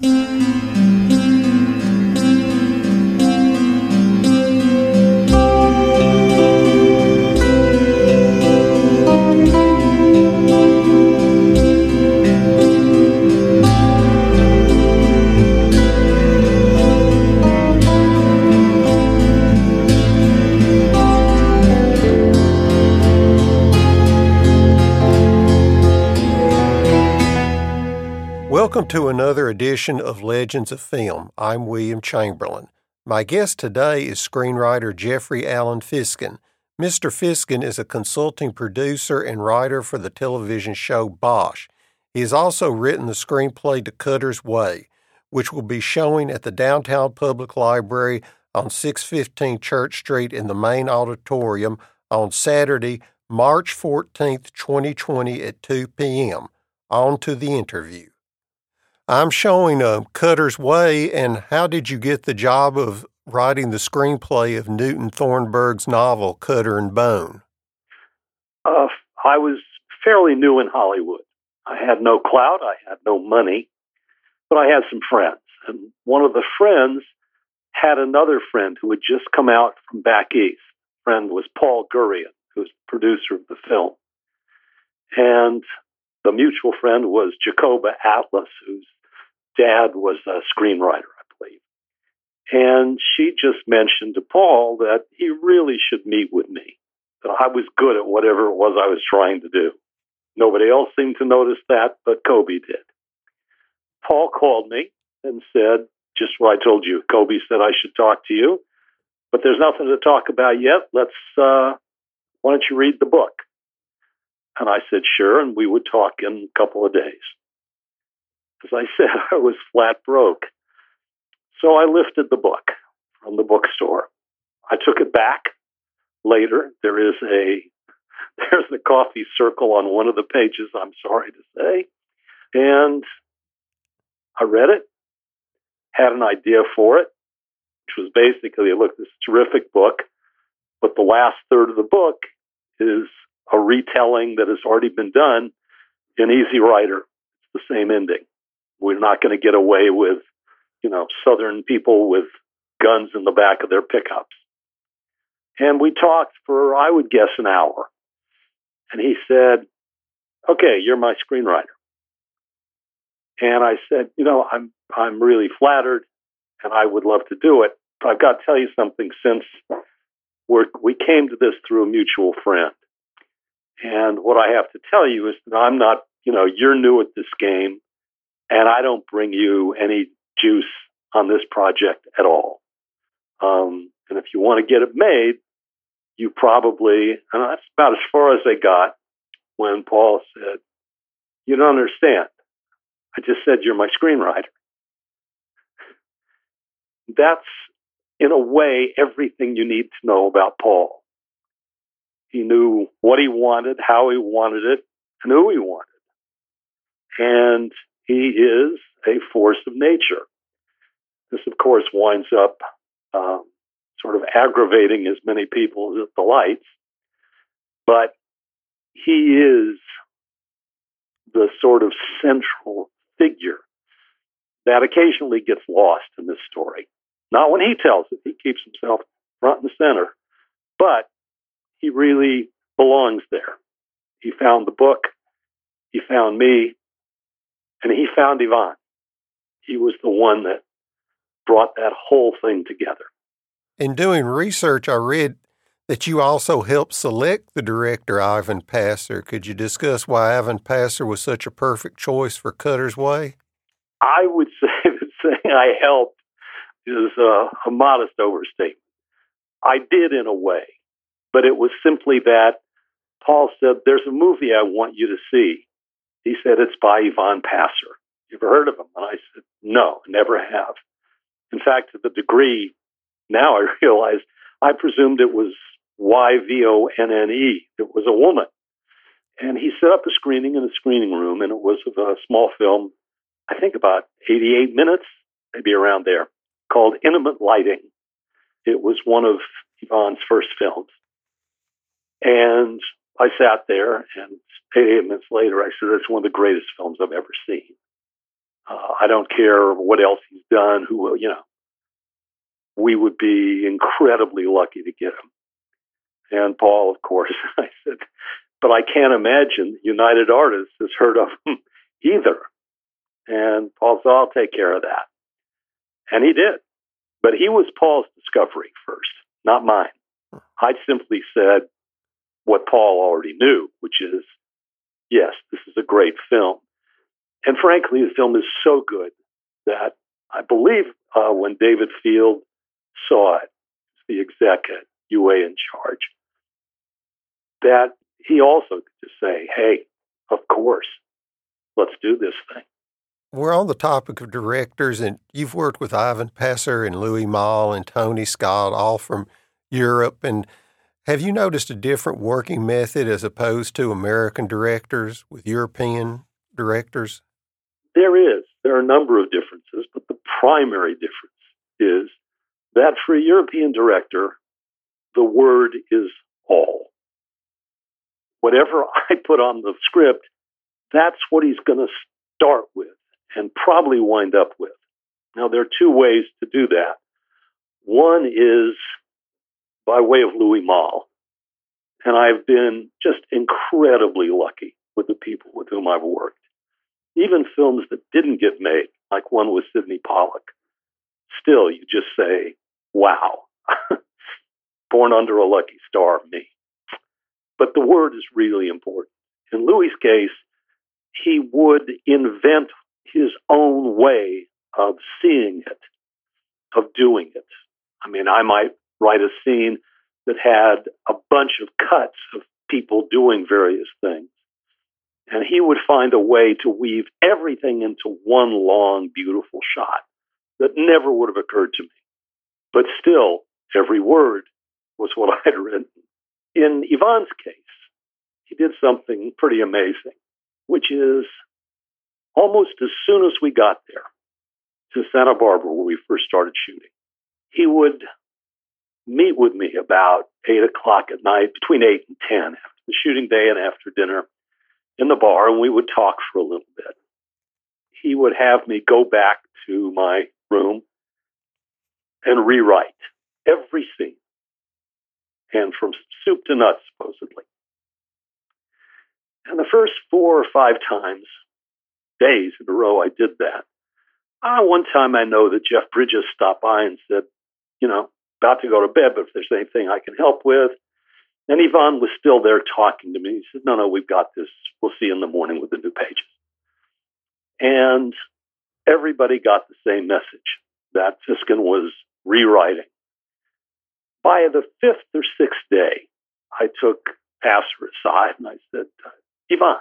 Música edition of Legends of Film. I'm William Chamberlain. My guest today is screenwriter Jeffrey Allen Fiskin. Mr. Fiskin is a consulting producer and writer for the television show Bosch. He has also written the screenplay to Cutter's Way, which will be showing at the Downtown Public Library on 615 Church Street in the main auditorium on Saturday, March 14th, 2020 at 2 p.m. On to the interview. I'm showing a Cutter's Way, and how did you get the job of writing the screenplay of Newton Thornburg's novel Cutter and Bone? Uh, I was fairly new in Hollywood. I had no clout, I had no money, but I had some friends. And one of the friends had another friend who had just come out from back east. friend was Paul Gurian, who's producer of the film. And the mutual friend was Jacoba Atlas, who's dad was a screenwriter, I believe. And she just mentioned to Paul that he really should meet with me, that I was good at whatever it was I was trying to do. Nobody else seemed to notice that, but Kobe did. Paul called me and said, just what I told you. Kobe said I should talk to you, but there's nothing to talk about yet. Let's, uh, why don't you read the book? And I said, sure. And we would talk in a couple of days. As I said, I was flat broke. So I lifted the book from the bookstore. I took it back later. There is a there's the coffee circle on one of the pages, I'm sorry to say. And I read it, had an idea for it, which was basically look, this terrific book, but the last third of the book is a retelling that has already been done in Easy Rider. It's the same ending. We're not going to get away with, you know, Southern people with guns in the back of their pickups. And we talked for, I would guess, an hour. And he said, Okay, you're my screenwriter. And I said, You know, I'm, I'm really flattered and I would love to do it. But I've got to tell you something since we're, we came to this through a mutual friend. And what I have to tell you is that I'm not, you know, you're new at this game and I don't bring you any juice on this project at all. Um, and if you want to get it made, you probably, and that's about as far as they got when Paul said, You don't understand. I just said you're my screenwriter. That's, in a way, everything you need to know about Paul. He knew what he wanted, how he wanted it, and who he wanted. And he is a force of nature. This, of course, winds up um, sort of aggravating as many people as it delights, but he is the sort of central figure that occasionally gets lost in this story. Not when he tells it, he keeps himself front and center, but he really belongs there. He found the book, he found me, and he found Ivan. He was the one that brought that whole thing together. In doing research, I read that you also helped select the director, Ivan Passer. Could you discuss why Ivan Passer was such a perfect choice for Cutter's Way? I would say that saying I helped is a, a modest overstatement. I did in a way, but it was simply that Paul said, There's a movie I want you to see. He said, It's by Ivan Passer. You ever heard of him? And I said, No, never have. In fact, to the degree now I realize I presumed it was Y V O N N E. It was a woman. And he set up a screening in a screening room, and it was of a small film, I think about 88 minutes, maybe around there, called Intimate Lighting. It was one of Ivan's first films. And I sat there, and eight minutes later, I said, "It's one of the greatest films I've ever seen." Uh, I don't care what else he's done. Who, you know, we would be incredibly lucky to get him. And Paul, of course, I said, but I can't imagine United Artists has heard of him either. And Paul said, I'll take care of that. And he did. But he was Paul's discovery first, not mine. I simply said what Paul already knew, which is, yes, this is a great film. And frankly, the film is so good that I believe uh, when David Field saw it, the exec at UA in charge, that he also could just say, hey, of course, let's do this thing. We're on the topic of directors, and you've worked with Ivan Passer and Louis Malle and Tony Scott, all from Europe. And have you noticed a different working method as opposed to American directors with European directors? There is. There are a number of differences, but the primary difference is that for a European director, the word is all. Whatever I put on the script, that's what he's going to start with and probably wind up with. Now, there are two ways to do that. One is by way of Louis Malle. And I've been just incredibly lucky with the people with whom I've worked. Even films that didn't get made, like one with Sydney Pollack, still you just say, wow, born under a lucky star, me. But the word is really important. In Louis's case, he would invent his own way of seeing it, of doing it. I mean, I might write a scene that had a bunch of cuts of people doing various things. And he would find a way to weave everything into one long, beautiful shot that never would have occurred to me. But still, every word was what I had written. In Ivan's case, he did something pretty amazing, which is almost as soon as we got there to Santa Barbara, where we first started shooting, he would meet with me about eight o'clock at night, between eight and 10 after the shooting day and after dinner in the bar, and we would talk for a little bit. He would have me go back to my room and rewrite every scene, and from soup to nuts, supposedly. And the first four or five times, days in a row, I did that. Uh, one time I know that Jeff Bridges stopped by and said, you know, about to go to bed, but if there's anything I can help with. And Ivan was still there talking to me. He said, No, no, we've got this. We'll see you in the morning with the new pages. And everybody got the same message that Fiskin was rewriting. By the fifth or sixth day, I took Passer aside and I said, Ivan,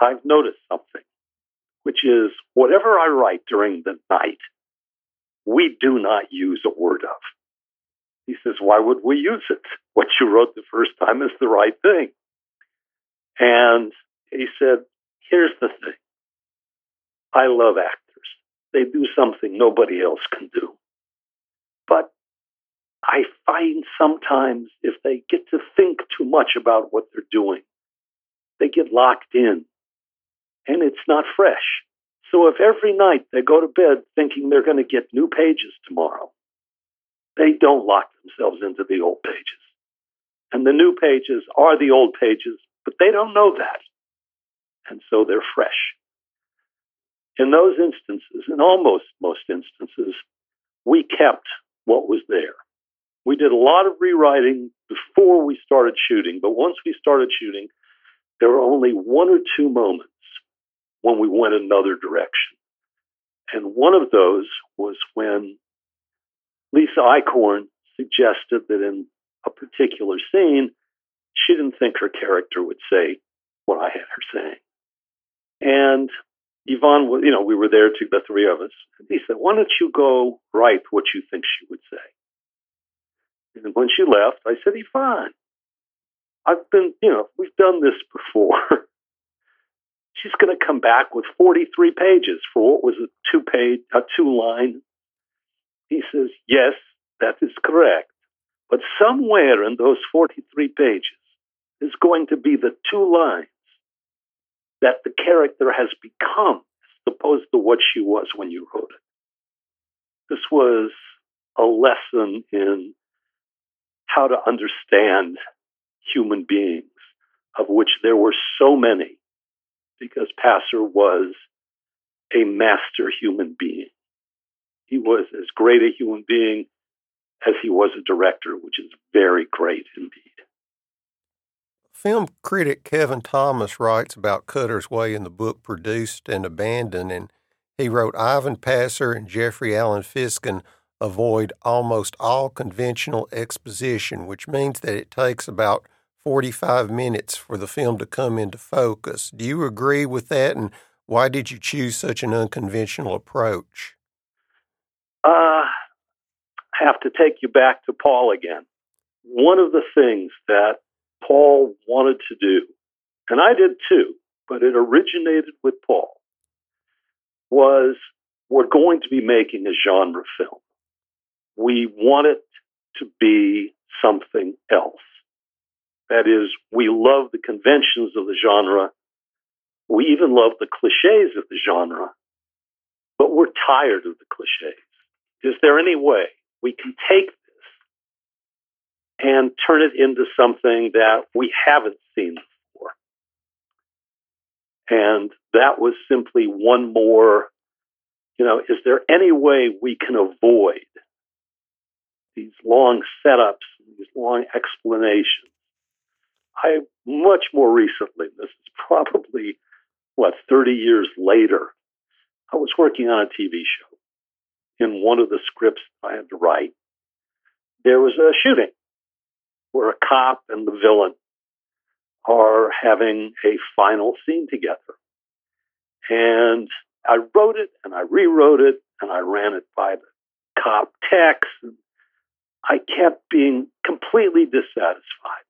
I've noticed something, which is whatever I write during the night, we do not use a word of. He says, Why would we use it? What you wrote the first time is the right thing. And he said, Here's the thing I love actors. They do something nobody else can do. But I find sometimes if they get to think too much about what they're doing, they get locked in and it's not fresh. So if every night they go to bed thinking they're going to get new pages tomorrow, they don't lock themselves into the old pages. And the new pages are the old pages, but they don't know that. And so they're fresh. In those instances, in almost most instances, we kept what was there. We did a lot of rewriting before we started shooting, but once we started shooting, there were only one or two moments when we went another direction. And one of those was when Lisa Eichhorn suggested that in a particular scene, she didn't think her character would say what I had her saying. And Ivan, you know, we were there to the three of us. And he said, Why don't you go write what you think she would say? And when she left, I said, Ivan, I've been, you know, we've done this before. she's going to come back with 43 pages for what was a two page, a two line. He says, yes, that is correct. But somewhere in those 43 pages is going to be the two lines that the character has become opposed to what she was when you wrote it. This was a lesson in how to understand human beings, of which there were so many, because Passer was a master human being. He was as great a human being as he was a director, which is very great indeed. Film critic Kevin Thomas writes about Cutter's Way in the book Produced and Abandoned, and he wrote Ivan Passer and Jeffrey Allen Fiskin avoid almost all conventional exposition, which means that it takes about 45 minutes for the film to come into focus. Do you agree with that? And why did you choose such an unconventional approach? Uh, I have to take you back to Paul again. One of the things that Paul wanted to do, and I did too, but it originated with Paul, was we're going to be making a genre film. We want it to be something else. That is, we love the conventions of the genre. We even love the cliches of the genre, but we're tired of the cliches. Is there any way we can take this and turn it into something that we haven't seen before. And that was simply one more, you know, is there any way we can avoid these long setups, these long explanations? I much more recently, this is probably what, 30 years later, I was working on a TV show in one of the scripts I had to write, there was a shooting where a cop and the villain are having a final scene together. And I wrote it and I rewrote it and I ran it by the cop text. I kept being completely dissatisfied.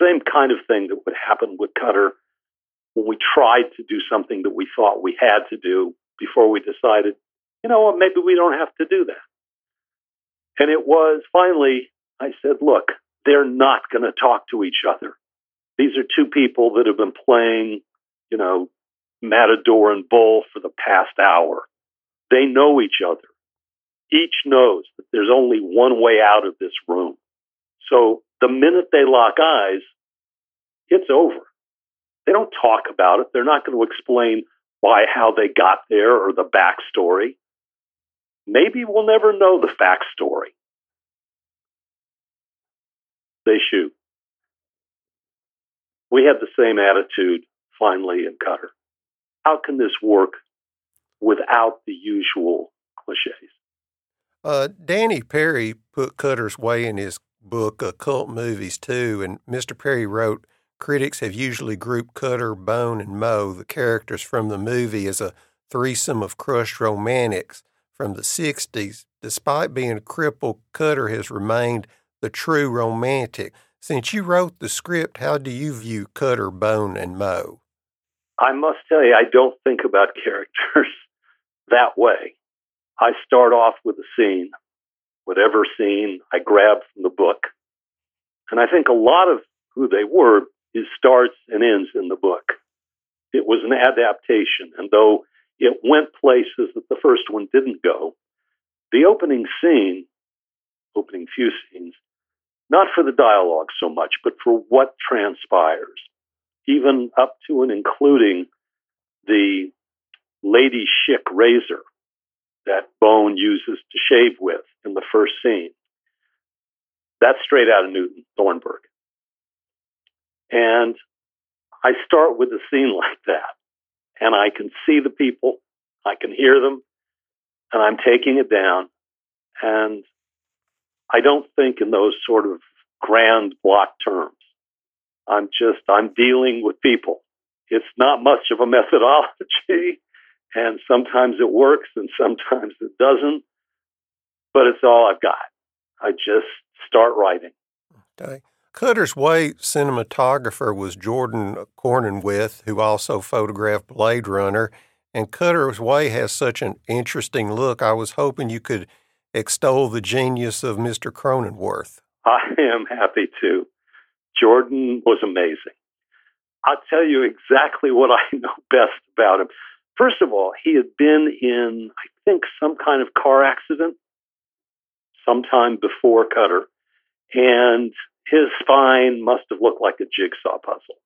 Same kind of thing that would happen with Cutter when we tried to do something that we thought we had to do before we decided you know what, maybe we don't have to do that. And it was finally, I said, look, they're not going to talk to each other. These are two people that have been playing, you know, Matador and Bull for the past hour. They know each other. Each knows that there's only one way out of this room. So the minute they lock eyes, it's over. They don't talk about it. They're not going to explain why, how they got there or the backstory maybe we'll never know the fact story. They shoot. We have the same attitude finally in Cutter. How can this work without the usual cliches? Uh, Danny Peary put Cutter's Way in his book, Occult Movies, too, and Mr. Peary wrote, Critics have usually grouped Cutter, Bone, and Moe, the characters from the movie, as a threesome of crushed romantics from the 60s, despite being a crippled, Cutter has remained the true romantic. Since you wrote the script, how do you view Cutter, Bone, and Moe? I must tell you, I don't think about characters that way. I start off with a scene, whatever scene I grab from the book. And I think a lot of who they were is starts and ends in the book. It was an adaptation. And though it went places that the first one didn't go. The opening scene, opening few scenes, not for the dialogue so much, but for what transpires, even up to and including the Lady Schick razor that Bone uses to shave with in the first scene. That's straight out of Newton Thornburg. And I start with a scene like that and I can see the people, I can hear them, and I'm taking it down. And I don't think in those sort of grand block terms. I'm just, I'm dealing with people. It's not much of a methodology, and sometimes it works and sometimes it doesn't, but it's all I've got. I just start writing. Okay. Cutter's Way cinematographer was Jordan Cronenweth, who also photographed Blade Runner. And Cutter's Way has such an interesting look. I was hoping you could extol the genius of Mr. Cronenweth. I am happy to. Jordan was amazing. I'll tell you exactly what I know best about him. First of all, he had been in, I think, some kind of car accident sometime before Cutter, and his spine must have looked like a jigsaw puzzle.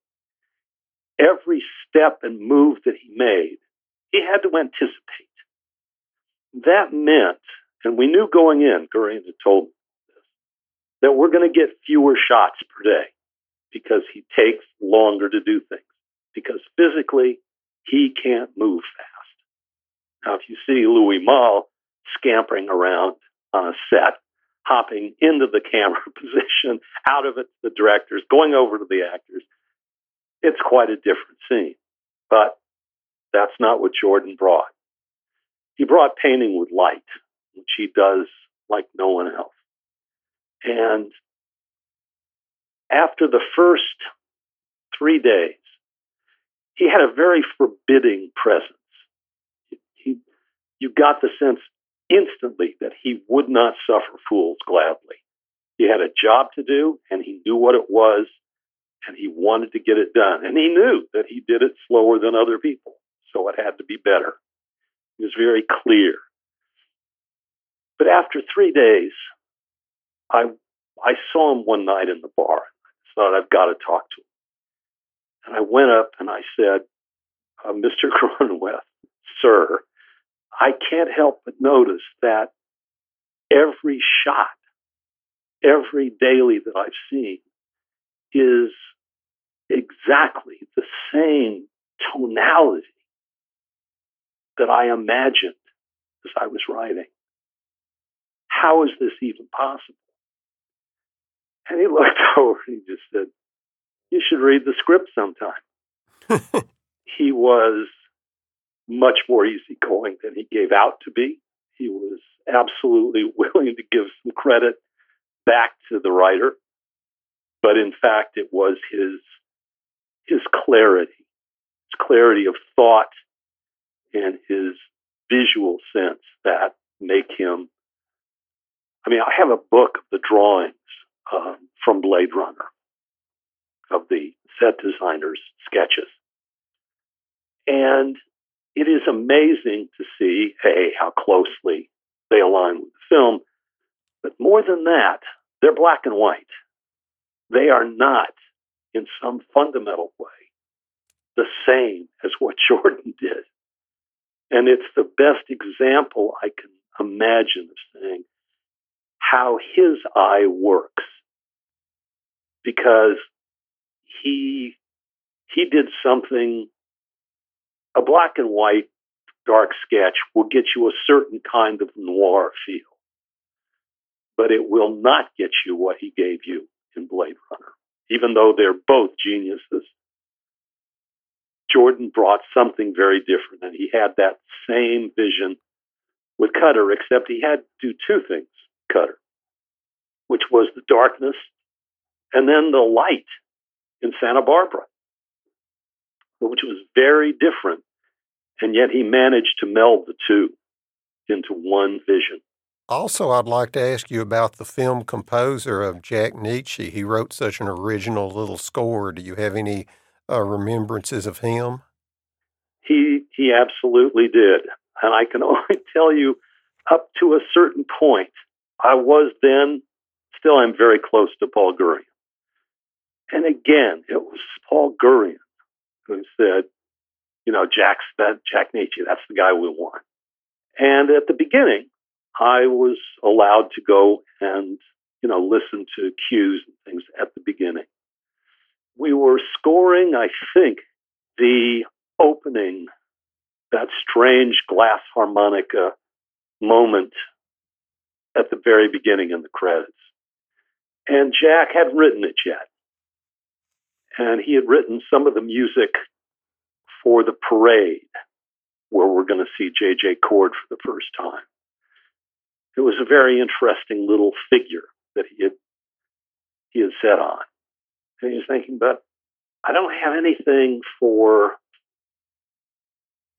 Every step and move that he made, he had to anticipate. That meant, and we knew going in, Gurian had told me this, that we're going to get fewer shots per day because he takes longer to do things, because physically he can't move fast. Now, if you see Louis Malle scampering around on a set, hopping into the camera position, out of it to the directors, going over to the actors, it's quite a different scene. But that's not what Jordan brought. He brought painting with light, which he does like no one else. And after the first three days, he had a very forbidding presence. He, you got the sense instantly that he would not suffer fools gladly. He had a job to do, and he knew what it was, and he wanted to get it done. And he knew that he did it slower than other people, so it had to be better. He was very clear. But after three days, I I saw him one night in the bar. I thought I've got to talk to him. And I went up and I said, uh, Mr. Cronenweth, sir, I can't help but notice that every shot, every daily that I've seen is exactly the same tonality that I imagined as I was writing. How is this even possible? And he looked over and he just said, You should read the script sometime. he was much more easygoing than he gave out to be. He was absolutely willing to give some credit back to the writer, but in fact, it was his his clarity, his clarity of thought, and his visual sense that make him. I mean, I have a book of the drawings um, from Blade Runner of the set designer's sketches, and it is amazing to see, hey, how closely they align with the film, but more than that, they're black and white. They are not, in some fundamental way, the same as what Jordan did. And it's the best example I can imagine of saying how his eye works. Because he he did something a black and white dark sketch will get you a certain kind of noir feel, but it will not get you what he gave you in Blade Runner, even though they're both geniuses. Jordan brought something very different, and he had that same vision with Cutter, except he had to do two things, Cutter, which was the darkness and then the light in Santa Barbara which was very different. And yet he managed to meld the two into one vision. Also, I'd like to ask you about the film composer of Jack Nitzsche. He wrote such an original little score. Do you have any uh, remembrances of him? He he absolutely did, and I can only tell you up to a certain point. I was then, still, I'm very close to Paul Gurian, and again, it was Paul Gurian who said, you know, Jack's that Jack Nitzsche, that's the guy we want. And at the beginning, I was allowed to go and, you know, listen to cues and things at the beginning. We were scoring, I think, the opening, that strange glass harmonica moment at the very beginning in the credits. And Jack hadn't written it yet and he had written some of the music for the parade where we're going to see J.J. Cord for the first time. It was a very interesting little figure that he had he had set on. And he was thinking, but I don't have anything for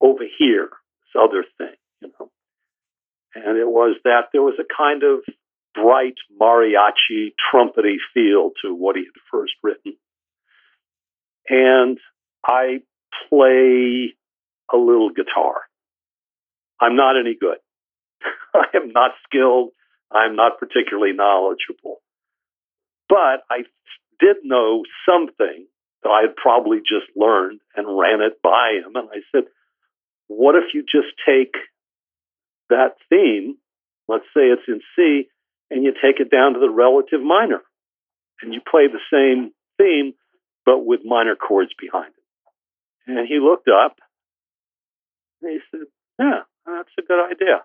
over here, this other thing, you know. And it was that there was a kind of bright mariachi trumpety feel to what he had first written and I play a little guitar. I'm not any good. I am not skilled. I'm not particularly knowledgeable. But I did know something that I had probably just learned and ran it by him. And I said, What if you just take that theme, let's say it's in C, and you take it down to the relative minor and you play the same theme, but with minor chords behind it? And he looked up and he said, Yeah, that's a good idea.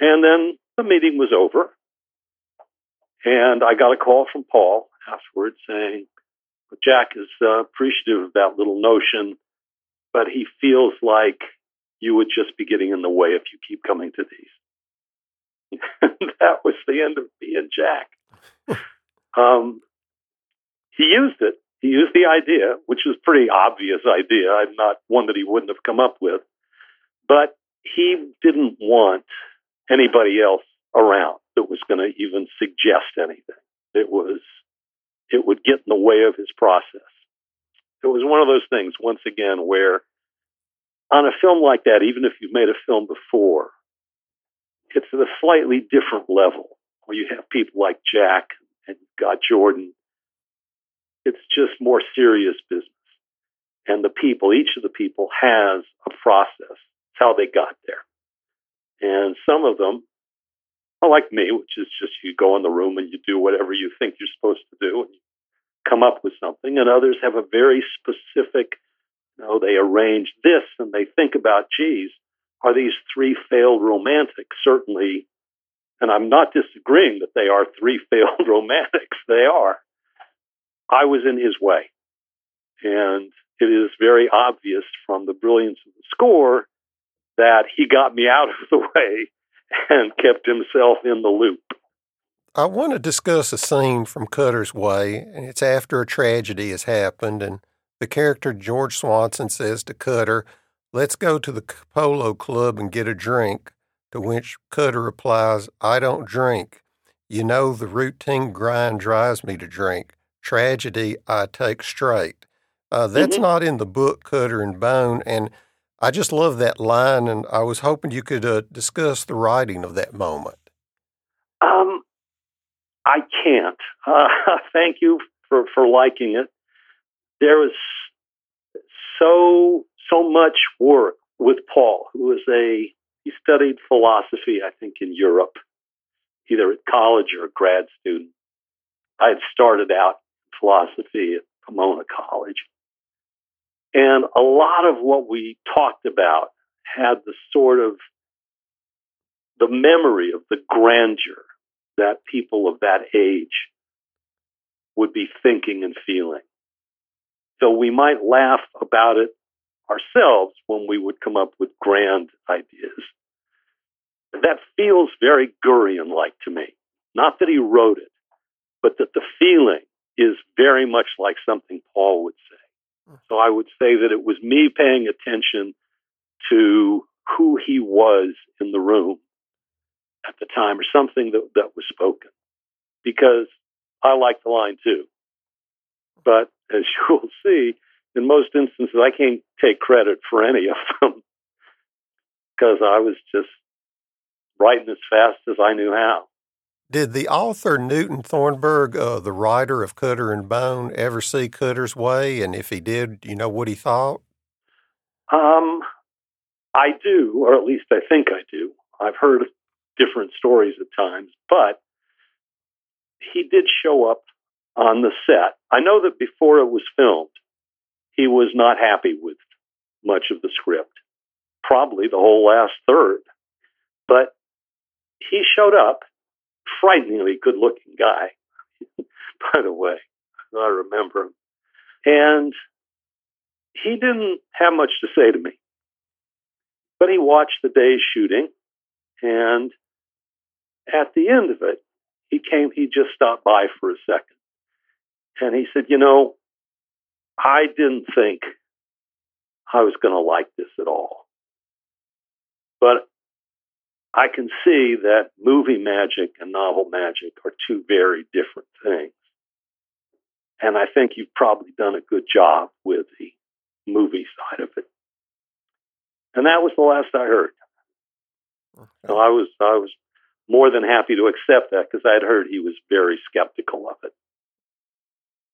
And then the meeting was over. And I got a call from Paul afterwards saying, Jack is uh, appreciative of that little notion, but he feels like you would just be getting in the way if you keep coming to these. that was the end of me and Jack. um, he used it. He used the idea, which was pretty obvious idea. I'm not one that he wouldn't have come up with, but he didn't want anybody else around that was going to even suggest anything. It was, it would get in the way of his process. It was one of those things, once again, where on a film like that, even if you've made a film before, it's at a slightly different level where you have people like Jack and got Jordan. It's just more serious business. And the people, each of the people has a process. It's how they got there. And some of them are like me, which is just you go in the room and you do whatever you think you're supposed to do and you come up with something. And others have a very specific, you know, they arrange this and they think about, geez, are these three failed romantics? Certainly, and I'm not disagreeing that they are three failed romantics. They are. I was in his way. And it is very obvious from the brilliance of the score that he got me out of the way and kept himself in the loop. I want to discuss a scene from Cutter's Way, and it's after a tragedy has happened, and the character George Swanson says to Cutter, Let's go to the polo club and get a drink. To which Cutter replies, I don't drink. You know, the routine grind drives me to drink. Tragedy I take straight. Uh, that's mm-hmm. not in the book Cutter and Bone, and I just love that line, and I was hoping you could uh, discuss the writing of that moment. Um, I can't. Uh, thank you for, for liking it. There was so so much work with Paul, who was a he studied philosophy, I think, in Europe, either at college or a grad student. I had started out philosophy at Pomona College. And a lot of what we talked about had the sort of the memory of the grandeur that people of that age would be thinking and feeling. So we might laugh about it ourselves when we would come up with grand ideas. That feels very Gurian like to me. Not that he wrote it, but that the feeling is very much like something Paul would say. Hmm. So I would say that it was me paying attention to who he was in the room at the time or something that, that was spoken because I like the line too. But as you will see, in most instances, I can't take credit for any of them because I was just writing as fast as I knew how. Did the author Newton Thornburg, uh, the writer of Cutter and Bone, ever see Cutter's Way? And if he did, you know what he thought? Um, I do, or at least I think I do. I've heard different stories at times, but he did show up on the set. I know that before it was filmed, he was not happy with much of the script, probably the whole last third. But he showed up frighteningly good looking guy, by the way. I remember him. And he didn't have much to say to me. But he watched the day's shooting, and at the end of it, he came, he just stopped by for a second. And he said, You know, I didn't think I was going to like this at all. But I can see that movie magic and novel magic are two very different things. And I think you've probably done a good job with the movie side of it. And that was the last I heard. Okay. So I was I was more than happy to accept that because I had heard he was very skeptical of it.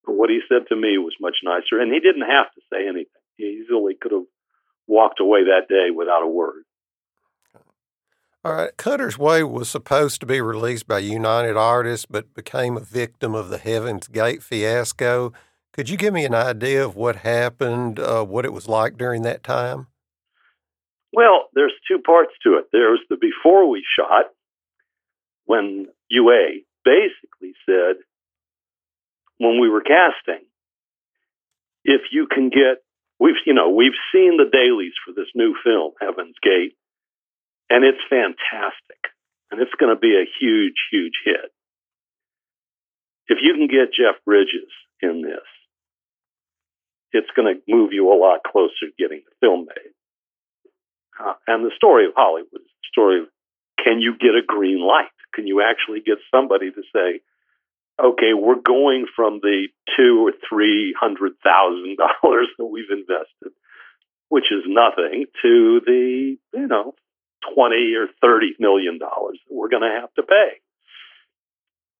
But what he said to me was much nicer, and he didn't have to say anything. He easily could have walked away that day without a word. All right, Cutter's Way was supposed to be released by United Artists, but became a victim of the Heaven's Gate fiasco. Could you give me an idea of what happened, uh, what it was like during that time? Well, there's two parts to it. There's the before we shot, when UA basically said, when we were casting, if you can get, we've, you know, we've seen the dailies for this new film, Heaven's Gate, and it's fantastic. And it's going to be a huge, huge hit. If you can get Jeff Bridges in this, it's going to move you a lot closer to getting the film made. Uh, and the story of Hollywood the story of can you get a green light? Can you actually get somebody to say, okay, we're going from the two or three hundred thousand dollars that we've invested, which is nothing, to the you know twenty or thirty million dollars that we're going to have to pay.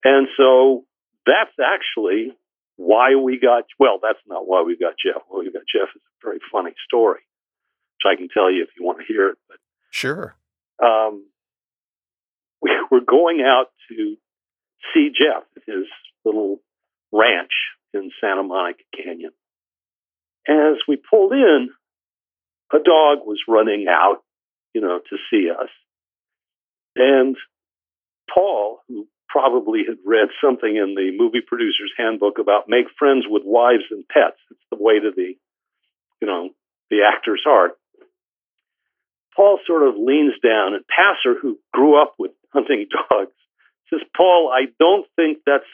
And so that's actually why we got well. That's not why we got Jeff. Why we got Jeff is a very funny story, which I can tell you if you want to hear it. But sure. Um, we were going out to see Jeff at his little ranch in Santa Monica Canyon. As we pulled in, a dog was running out, you know, to see us. And Paul, who probably had read something in the movie producer's handbook about make friends with wives and pets. It's the way to the, you know, the actor's heart. Paul sort of leans down, and Passer, who grew up with hunting dogs, says, Paul, I don't think that's.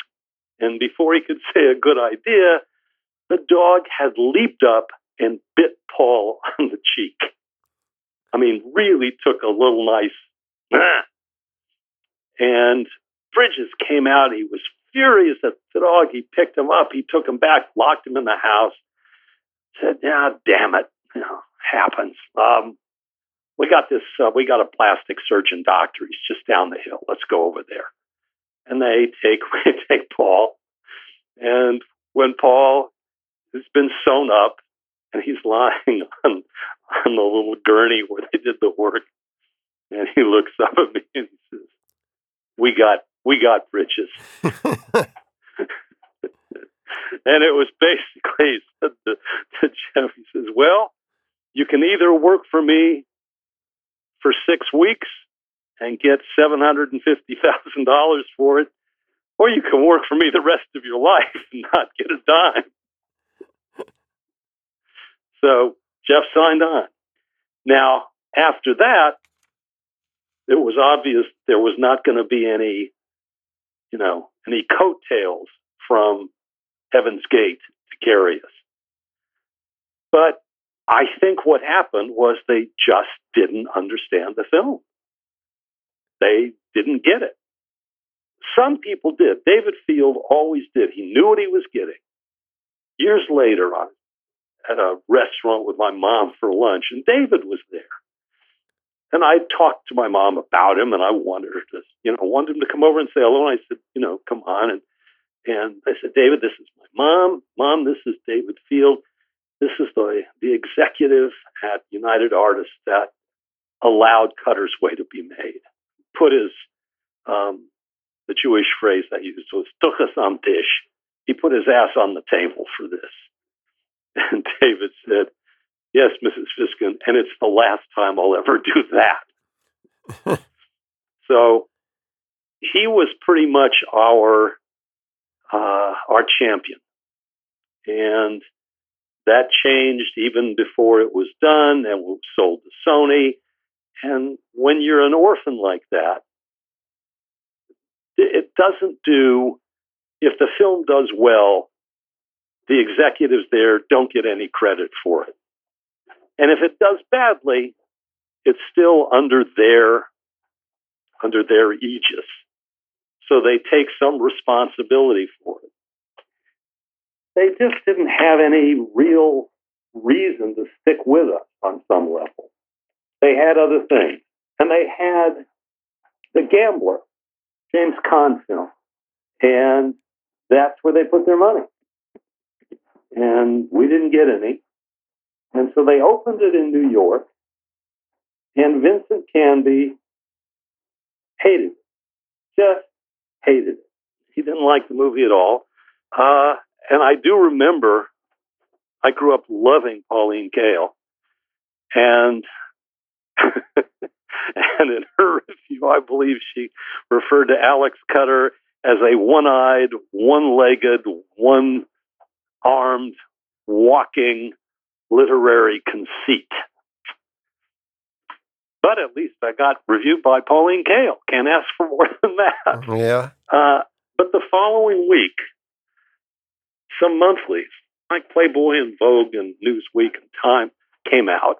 And before he could say a good idea, the dog had leaped up and bit Paul on the cheek. I mean, really took a little nice. And Bridges came out. He was furious at the dog. He picked him up. He took him back, locked him in the house. Said, "Yeah, damn it, you know, happens." Um, we got this. Uh, we got a plastic surgeon doctor. He's just down the hill. Let's go over there. And they take we take Paul. And when Paul has been sewn up and he's lying on on the little gurney where they did the work, and he looks up at me and he says, "We got we got Bridges. and it was basically said to, to Jeff, he says, Well, you can either work for me for six weeks and get $750,000 for it, or you can work for me the rest of your life and not get a dime. So Jeff signed on. Now, after that, it was obvious there was not going to be any you know, any coattails from Heaven's Gate to carry us. But I think what happened was they just didn't understand the film. They didn't get it. Some people did. David Field always did. He knew what he was getting. Years later, was at a restaurant with my mom for lunch, and David was there. And I talked to my mom about him, and I wanted her to, you know, wanted him to come over and say hello. And I said, you know, come on. And and I said, David, this is my mom. Mom, this is David Field. This is the the executive at United Artists that allowed Cutter's Way to be made. Put his um, the Jewish phrase I used was "tuchas am tish." He put his ass on the table for this. And David said, Yes, Mrs. Fiskin, and it's the last time I'll ever do that. so he was pretty much our uh, our champion, and that changed even before it was done, and we sold to Sony. And when you're an orphan like that, it doesn't do. If the film does well, the executives there don't get any credit for it. And if it does badly, it's still under their under their aegis. So they take some responsibility for it. They just didn't have any real reason to stick with us on some level. They had other things. And they had The Gambler, James Caan film. And that's where they put their money. And we didn't get any. And so they opened it in New York. And Vincent Canby hated it, just hated it. He didn't like the movie at all. Uh, and I do remember I grew up loving Pauline Kael. And and in her review, I believe she referred to Alex Cutter as a one eyed, one legged, one armed, walking literary conceit. But at least I got reviewed by Pauline Kael. Can't ask for more than that. Yeah. Uh, but the following week, some monthlies like Playboy and Vogue and Newsweek and Time came out,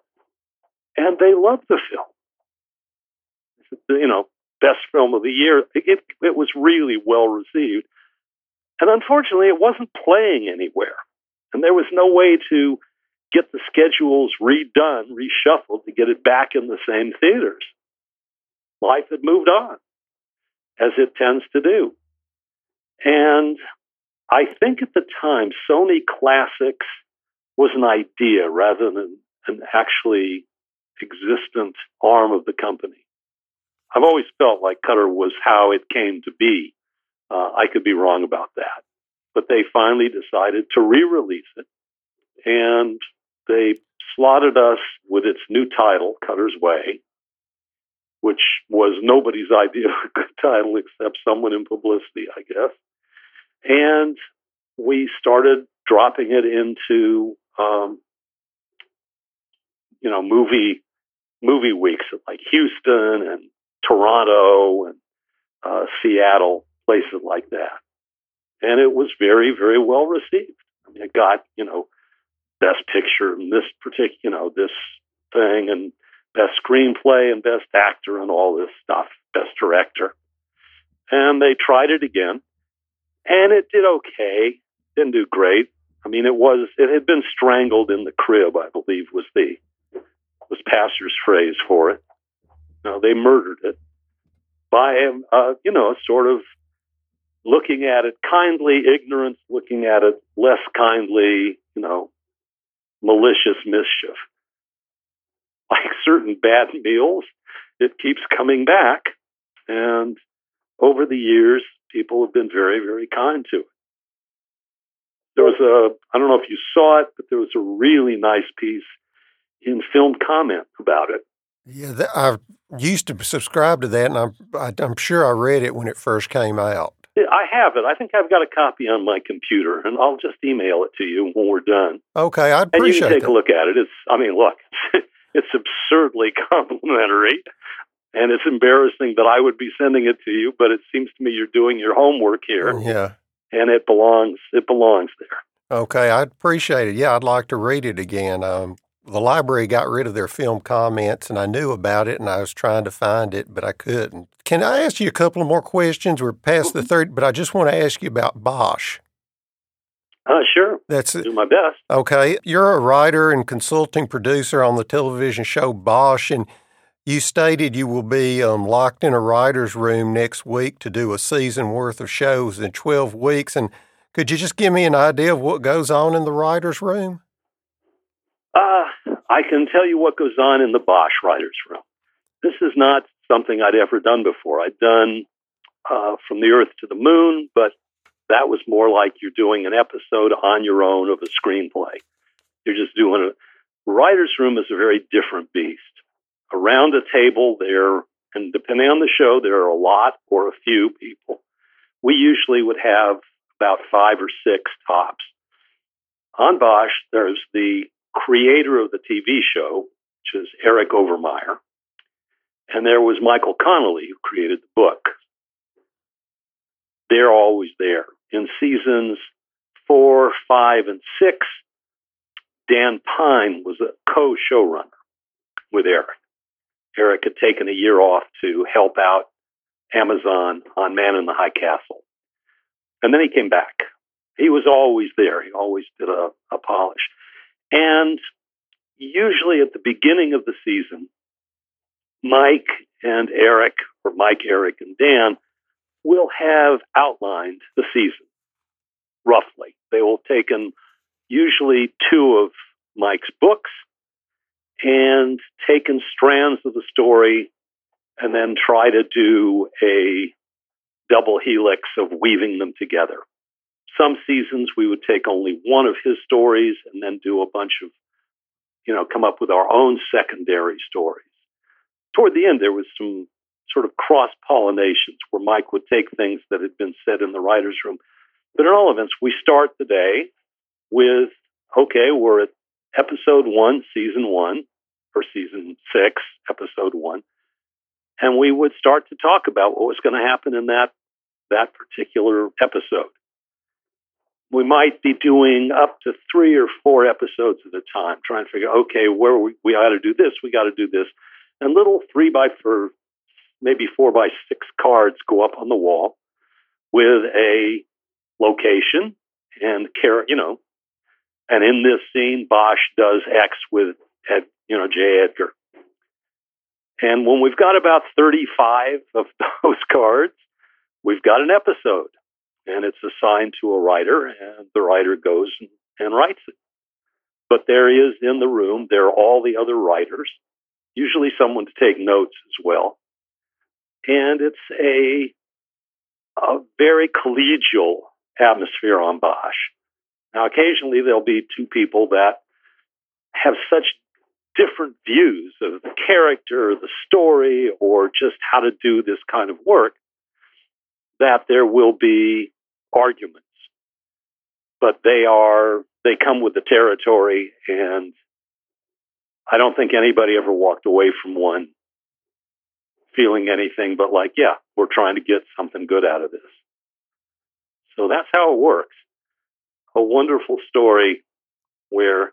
and they loved the film. You know, best film of the year. It, it was really well received. And unfortunately, it wasn't playing anywhere. And there was no way to get the schedules redone, reshuffled to get it back in the same theaters. Life had moved on, as it tends to do. And I think at the time, Sony Classics was an idea rather than an actually existent arm of the company. I've always felt like Cutter was how it came to be. Uh, I could be wrong about that. But they finally decided to re release it. And they slotted us with its new title, Cutter's Way, which was nobody's idea of a good title except someone in publicity, I guess. And we started dropping it into, um, you know, movie movie weeks at like Houston and Toronto and uh, Seattle, places like that. And it was very, very well received. I mean, it got, you know, best picture in this particular, you know, this thing and best screenplay and best actor and all this stuff, best director. And they tried it again and it did okay. Didn't do great. I mean, it was, it had been strangled in the crib, I believe was the, was Passer's phrase for it. No, they murdered it by, uh, you know, a sort of looking at it kindly, ignorance, looking at it less kindly, you know, malicious mischief. Like certain bad meals, it keeps coming back. And over the years, people have been very, very kind to it. There was a, I don't know if you saw it, but there was a really nice piece in Film Comment about it. Yeah, I used to subscribe to that, and I'm, I, am sure I read it when it first came out. I have it. I think I've got a copy on my computer, and I'll just email it to you when we're done. Okay, I'd appreciate And you can take that. a look at it. It's, I mean, look, it's absurdly complimentary, and it's embarrassing that I would be sending it to you, but it seems to me you're doing your homework here, Yeah. and it belongs. It belongs there. Okay, I'd appreciate it. Yeah, I'd like to read it again. Um, the library got rid of their film comments, and I knew about it, and I was trying to find it, but I couldn't. Can I ask you a couple of more questions? We're past the third, but I just want to ask you about Bosch. Uh, sure, That's do my best. okay. You're a writer and consulting producer on the television show Bosch, and you stated you will be um, locked in a writer's room next week to do a season worth of shows in 12 weeks. And could you just give me an idea of what goes on in the writer's room? Uh, I can tell you what goes on in the Bosch writers' room. This is not something I'd ever done before. I'd done uh, From the Earth to the Moon, but that was more like you're doing an episode on your own of a screenplay. You're just doing a writer's room is a very different beast. Around a table there, and depending on the show, there are a lot or a few people. We usually would have about five or six tops. On Bosch, there's the creator of the TV show, which is Eric Overmyer. And there was Michael Connelly, who created the book. They're always there. In seasons four, five, and six, Dan Pyne was a co showrunner with Eric. Eric had taken a year off to help out Amazon on Man in the High Castle. And then he came back. He was always there. He always did a, a polish. And usually at the beginning of the season, Mike and Eric, or Mike, Eric, and Dan, will have outlined the season roughly. They will have taken usually two of Mike's books and taken strands of the story and then try to do a double helix of weaving them together. Some seasons we would take only one of his stories and then do a bunch of, you know, come up with our own secondary stories. Toward the end, there was some sort of cross pollinations where Mike would take things that had been said in the writer's room. But in all events, we start the day with okay, we're at episode one, season one, or season six, episode one. And we would start to talk about what was going to happen in that, that particular episode. We might be doing up to three or four episodes at a time, trying to figure, okay, where we, we got to do this, we got to do this. And little three by four, maybe four by six cards go up on the wall with a location and care, you know. And in this scene, Bosch does X with Ed, you know, J. Edgar. And when we've got about 35 of those cards, we've got an episode and it's assigned to a writer and the writer goes and, and writes it. But there is in the room, there are all the other writers, usually someone to take notes as well. And it's a, a very collegial atmosphere on Bosch. Now, occasionally there'll be two people that have such different views of the character, the story, or just how to do this kind of work that there will be arguments. But they are, they come with the territory, and I don't think anybody ever walked away from one feeling anything but like, yeah, we're trying to get something good out of this. So that's how it works. A wonderful story where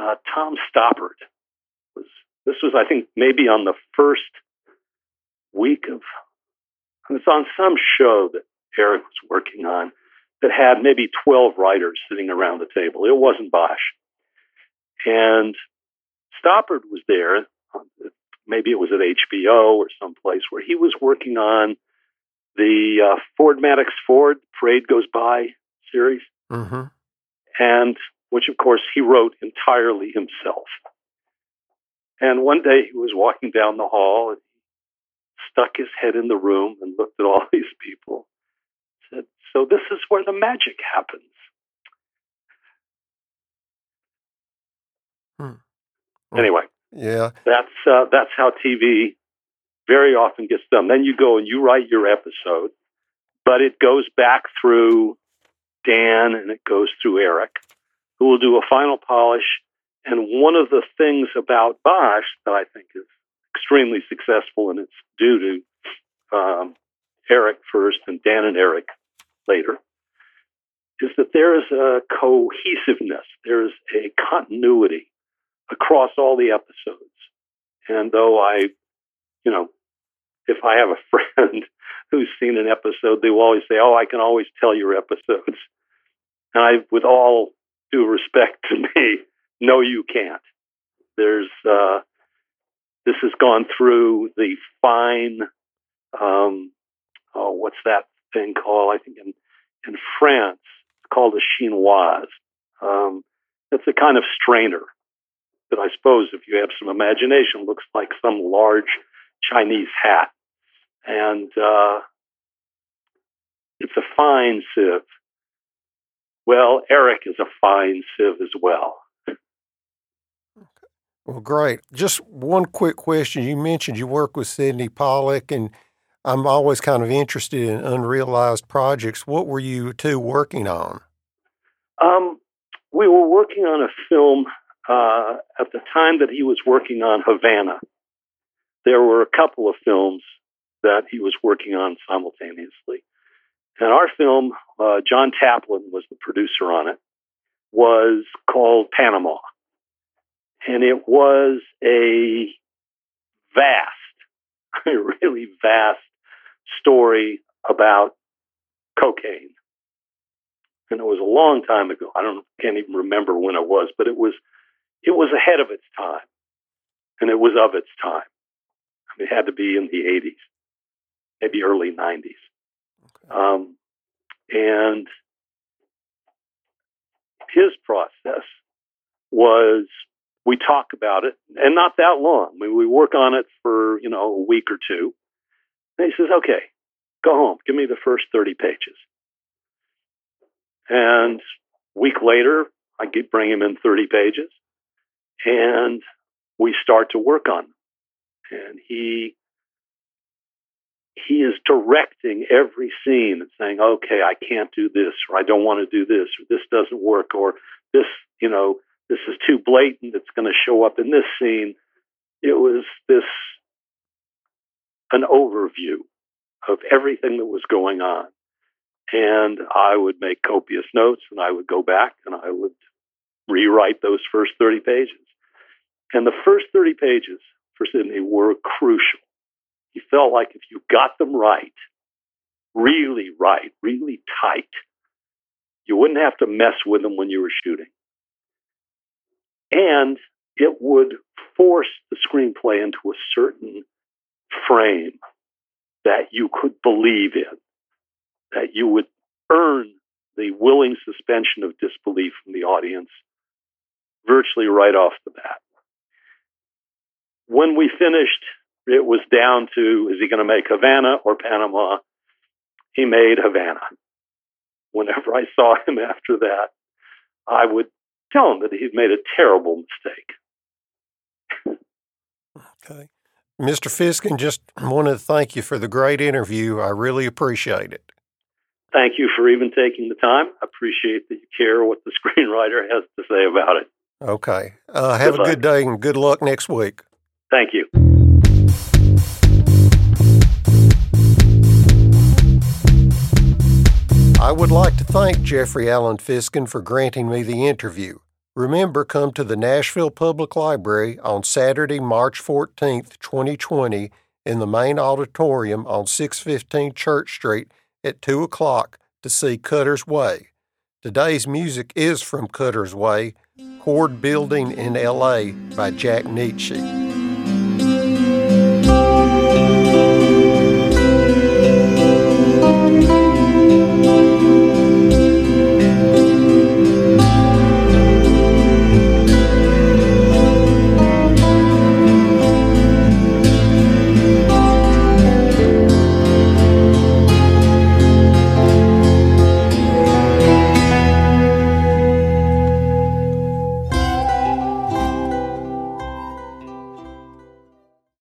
uh, Tom Stoppard was. This was, I think, maybe on the first week of. It's on some show that Eric was working on that had maybe 12 writers sitting around the table. It wasn't Bosch. And Stoppard was there. Maybe it was at HBO or someplace where he was working on the uh, Ford Madox Ford Parade Goes By series, Mm-hmm. and which, of course, he wrote entirely himself. And one day he was walking down the hall and stuck his head in the room and looked at all these people. Said, "So this is where the magic happens." Hmm. Anyway, Yeah. that's uh, that's how TV very often gets done. Then you go and you write your episode, but it goes back through Dan and it goes through Eric, who will do a final polish. And one of the things about Bosch that I think is extremely successful, and it's due to um, Eric first and Dan and Eric later, is that there is a cohesiveness, there is a continuity across all the episodes. And though I, you know, if I have a friend who's seen an episode, they will always say, "Oh, I can always tell your episodes." And I, with all due respect to me, no, you can't. There's uh, this has gone through the fine. Um, oh, what's that thing called? I think in in France, it's called a chinois. Um, it's a kind of strainer that I suppose, if you have some imagination, looks like some large Chinese hat. And uh, it's a fine sieve. Well, Eric is a fine sieve as well. Well, great. Just one quick question. You mentioned you work with Sydney Pollack, and I'm always kind of interested in unrealized projects. What were you two working on? Um, we were working on a film uh, at the time that he was working on Havana. There were a couple of films that he was working on simultaneously. And our film, uh, John Taplin was the producer on it, was called Panama. And it was a vast, a really vast story about cocaine. And it was a long time ago. I don't can't even remember when it was, but it was it was ahead of its time. And it was of its time. It had to be in the 80s, maybe early 90s. Okay. Um, and his process was we talk about it, and not that long. We, we work on it for you know a week or two. And he says, "Okay, go home. Give me the first thirty pages." And a week later, I bring him in thirty pages, and we start to work on them. And he he is directing every scene and saying, "Okay, I can't do this, or I don't want to do this, or this doesn't work, or this, you know, this is too blatant. It's going to show up in this scene. It was this an overview of everything that was going on. And I would make copious notes and I would go back and I would rewrite those first 30 pages. And the first 30 pages for Sydney were crucial. He felt like if you got them right, really right, really tight, you wouldn't have to mess with them when you were shooting and it would force the screenplay into a certain frame that you could believe in, that you would earn the willing suspension of disbelief from the audience virtually right off the bat. When we finished, it was down to is he going to make Havana or Panama? He made Havana. Whenever I saw him after that, I would tell him that he'd made a terrible mistake. okay. Mr. Fiskin, just wanted to thank you for the great interview. I really appreciate it. Thank you for even taking the time. I appreciate that you care what the screenwriter has to say about it. Okay. Uh, have good a good day and good luck next week. Thank you. I would like to thank Jeffrey Alan Fiskin for granting me the interview. Remember, come to the Nashville Public Library on Saturday, March 14th, 2020, in the main auditorium on 615 Church Street at 2 o'clock to see Cutter's Way. Today's music is from Cutter's Way, Chord Building in LA by Jack Nitzsche.